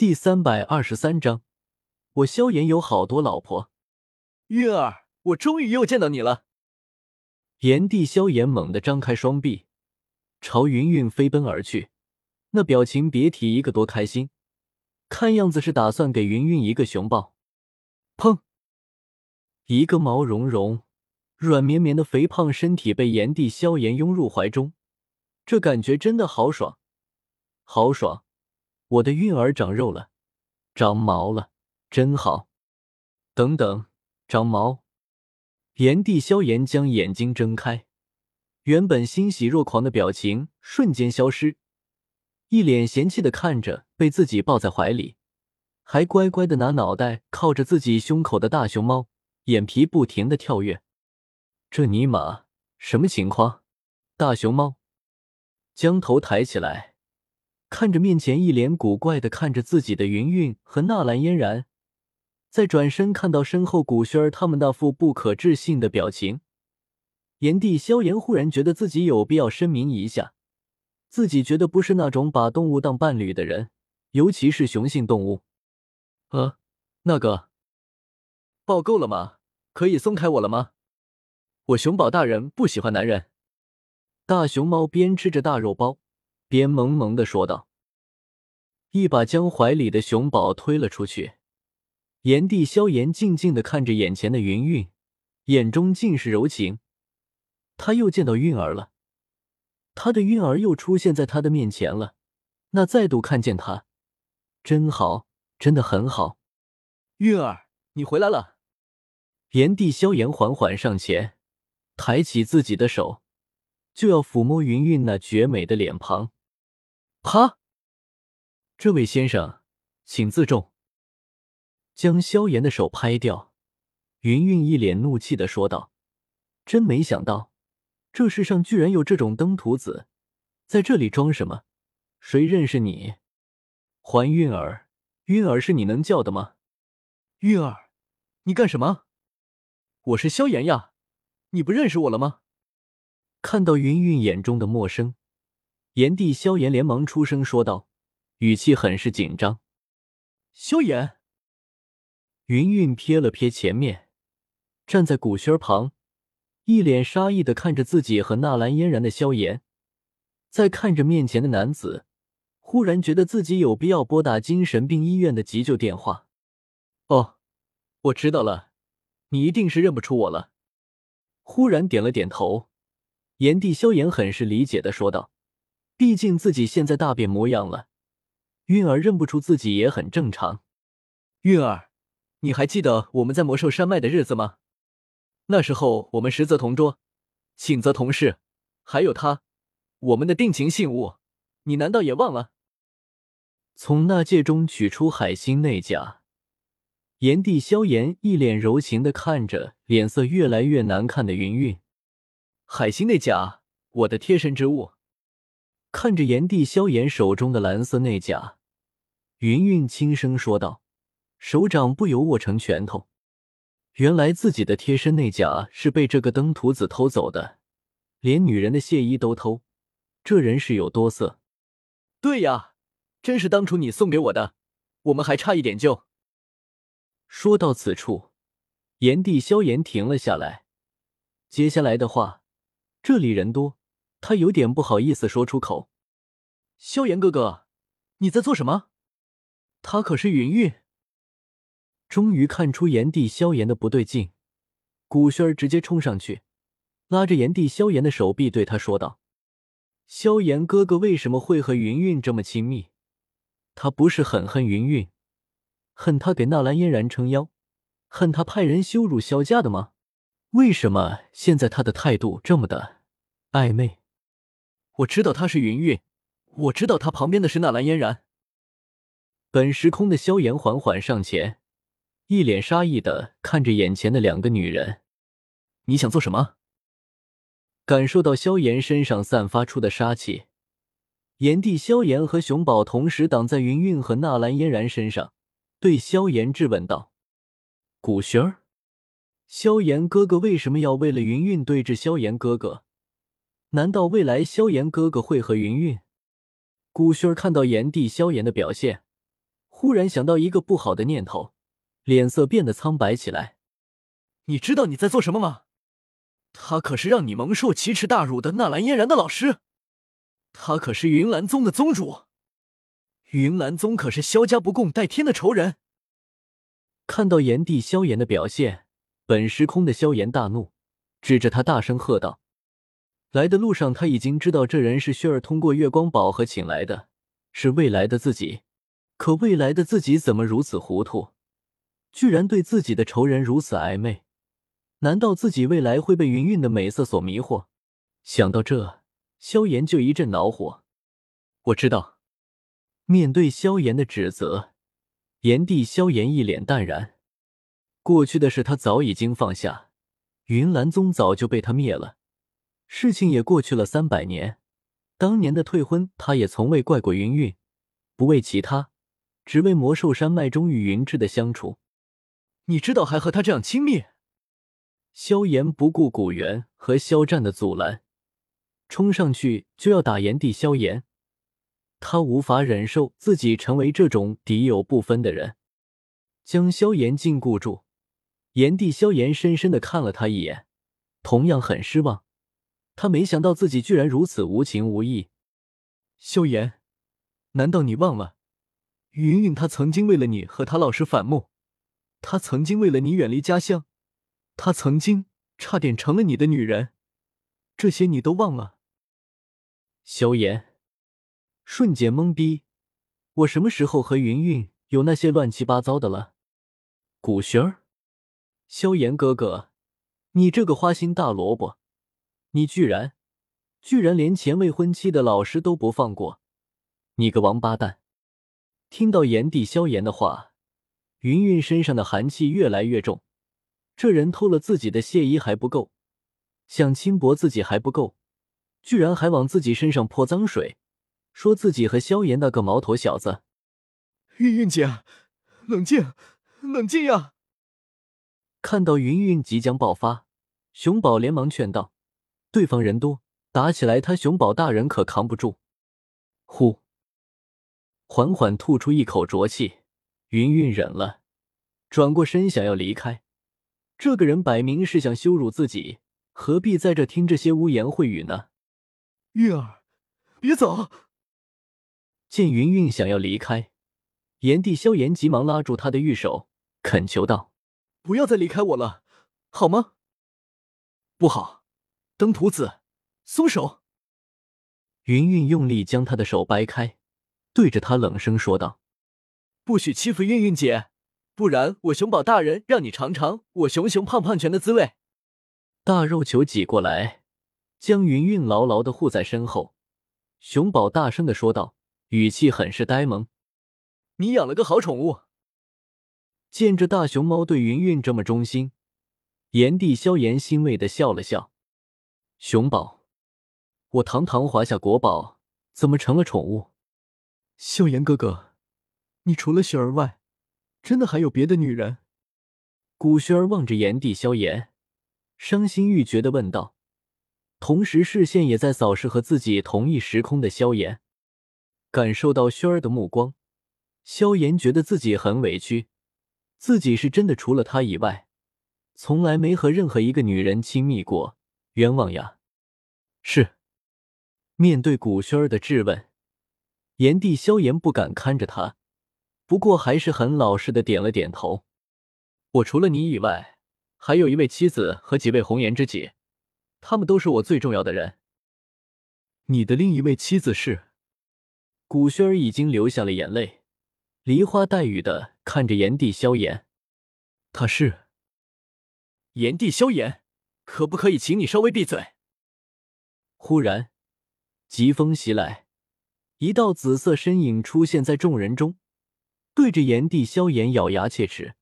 第三百二十三章，我萧炎有好多老婆。月儿，我终于又见到你了。炎帝萧炎猛地张开双臂，朝云云飞奔而去，那表情别提一个多开心，看样子是打算给云云一个熊抱。砰！一个毛茸茸、软绵绵的肥胖身体被炎帝萧炎拥入怀中，这感觉真的好爽，好爽！我的韵儿长肉了，长毛了，真好。等等，长毛！炎帝萧炎将眼睛睁开，原本欣喜若狂的表情瞬间消失，一脸嫌弃的看着被自己抱在怀里，还乖乖的拿脑袋靠着自己胸口的大熊猫，眼皮不停的跳跃。这尼玛什么情况？大熊猫将头抬起来。看着面前一脸古怪的看着自己的云韵和纳兰嫣然，再转身看到身后古轩儿他们那副不可置信的表情，炎帝萧炎忽然觉得自己有必要声明一下，自己绝对不是那种把动物当伴侣的人，尤其是雄性动物。呃，那个，抱够了吗？可以松开我了吗？我熊宝大人不喜欢男人。大熊猫边吃着大肉包。边萌萌的说道，一把将怀里的熊宝推了出去。炎帝萧炎静静的看着眼前的云韵，眼中尽是柔情。他又见到韵儿了，他的韵儿又出现在他的面前了。那再度看见他，真好，真的很好。韵儿，你回来了。炎帝萧炎缓缓上前，抬起自己的手，就要抚摸云韵那绝美的脸庞。啪！这位先生，请自重。将萧炎的手拍掉，云韵一脸怒气的说道：“真没想到，这世上居然有这种登徒子，在这里装什么？谁认识你？还韵儿，韵儿是你能叫的吗？韵儿，你干什么？我是萧炎呀，你不认识我了吗？”看到云韵眼中的陌生。炎帝萧炎连忙出声说道，语气很是紧张。萧炎，云韵瞥了瞥前面，站在古轩旁，一脸杀意的看着自己和纳兰嫣然的萧炎，再看着面前的男子，忽然觉得自己有必要拨打精神病医院的急救电话。哦，我知道了，你一定是认不出我了。忽然点了点头，炎帝萧炎很是理解的说道。毕竟自己现在大变模样了，韵儿认不出自己也很正常。韵儿，你还记得我们在魔兽山脉的日子吗？那时候我们实则同桌，寝则同室，还有他，我们的定情信物，你难道也忘了？从那戒中取出海星内甲，炎帝萧炎一脸柔情的看着脸色越来越难看的云韵。海星内甲，我的贴身之物。看着炎帝萧炎手中的蓝色内甲，云韵轻声说道，手掌不由握成拳头。原来自己的贴身内甲是被这个登徒子偷走的，连女人的亵衣都偷，这人是有多色？对呀，真是当初你送给我的，我们还差一点就……说到此处，炎帝萧炎停了下来，接下来的话，这里人多。他有点不好意思说出口：“萧炎哥哥，你在做什么？他可是云韵。”终于看出炎帝萧炎的不对劲，古轩儿直接冲上去，拉着炎帝萧炎的手臂，对他说道：“萧炎哥哥为什么会和云韵这么亲密？他不是很恨云韵，恨他给纳兰嫣然撑腰，恨他派人羞辱萧家的吗？为什么现在他的态度这么的暧昧？”我知道他是云韵，我知道他旁边的是纳兰嫣然。本时空的萧炎缓缓上前，一脸杀意的看着眼前的两个女人：“你想做什么？”感受到萧炎身上散发出的杀气，炎帝萧炎和熊宝同时挡在云韵和纳兰嫣然身上，对萧炎质问道：“古轩儿，萧炎哥哥为什么要为了云韵对峙萧炎哥哥？”难道未来萧炎哥哥会和云韵？古轩儿看到炎帝萧炎的表现，忽然想到一个不好的念头，脸色变得苍白起来。你知道你在做什么吗？他可是让你蒙受奇耻大辱的纳兰嫣然的老师，他可是云岚宗的宗主。云岚宗可是萧家不共戴天的仇人。看到炎帝萧炎的表现，本时空的萧炎大怒，指着他大声喝道：“来的路上他已经知道这人是薛儿通过月光宝盒请来的，是未来的自己。可未来的自己怎么如此糊涂，居然对自己的仇人如此暧昧？难道自己未来会被云韵的美色所迷惑？想到这，萧炎就一阵恼火。我知道。”面对萧炎的指责，炎帝萧炎一脸淡然。过去的事他早已经放下，云岚宗早就被他灭了，事情也过去了三百年。当年的退婚，他也从未怪过云韵，不为其他，只为魔兽山脉中与云芝的相处。你知道还和他这样亲密？萧炎不顾古元和肖战的阻拦，冲上去就要打炎帝萧炎。他无法忍受自己成为这种敌友不分的人，将萧炎禁锢住。炎帝萧炎深深的看了他一眼，同样很失望。他没想到自己居然如此无情无义。萧炎，难道你忘了，云云她曾经为了你和他老师反目，她曾经为了你远离家乡，她曾经差点成了你的女人，这些你都忘了？萧炎。瞬间懵逼，我什么时候和云云有那些乱七八糟的了？古轩儿，萧炎哥哥，你这个花心大萝卜，你居然居然连前未婚妻的老师都不放过，你个王八蛋！听到炎帝萧炎的话，云云身上的寒气越来越重。这人偷了自己的亵衣还不够，想轻薄自己还不够，居然还往自己身上泼脏水。说自己和萧炎那个毛头小子，云云姐，冷静，冷静呀！看到云云即将爆发，熊宝连忙劝道：“对方人多，打起来他熊宝大人可扛不住。”呼，缓缓吐出一口浊气，云云忍了，转过身想要离开。这个人摆明是想羞辱自己，何必在这听这些污言秽语呢？韵儿，别走！见云云想要离开，炎帝萧炎急忙拉住他的玉手，恳求道：“不要再离开我了，好吗？”“不好！”登徒子，松手！云云用力将他的手掰开，对着他冷声说道：“不许欺负韵韵姐，不然我熊宝大人让你尝尝我熊熊胖胖拳的滋味！”大肉球挤过来，将云云牢牢的护在身后。熊宝大声的说道。语气很是呆萌。你养了个好宠物。见着大熊猫对云云这么忠心，炎帝萧炎欣慰的笑了笑。熊宝，我堂堂华夏国宝，怎么成了宠物？萧炎哥哥，你除了雪儿外，真的还有别的女人？古轩儿望着炎帝萧炎，伤心欲绝的问道，同时视线也在扫视和自己同一时空的萧炎。感受到轩儿的目光，萧炎觉得自己很委屈，自己是真的除了他以外，从来没和任何一个女人亲密过，冤枉呀！是。面对古轩儿的质问，炎帝萧炎不敢看着他，不过还是很老实的点了点头。我除了你以外，还有一位妻子和几位红颜知己，他们都是我最重要的人。你的另一位妻子是？古轩儿已经流下了眼泪，梨花带雨的看着炎帝萧炎。他是炎帝萧炎，可不可以请你稍微闭嘴？忽然，疾风袭来，一道紫色身影出现在众人中，对着炎帝萧炎咬牙切齿。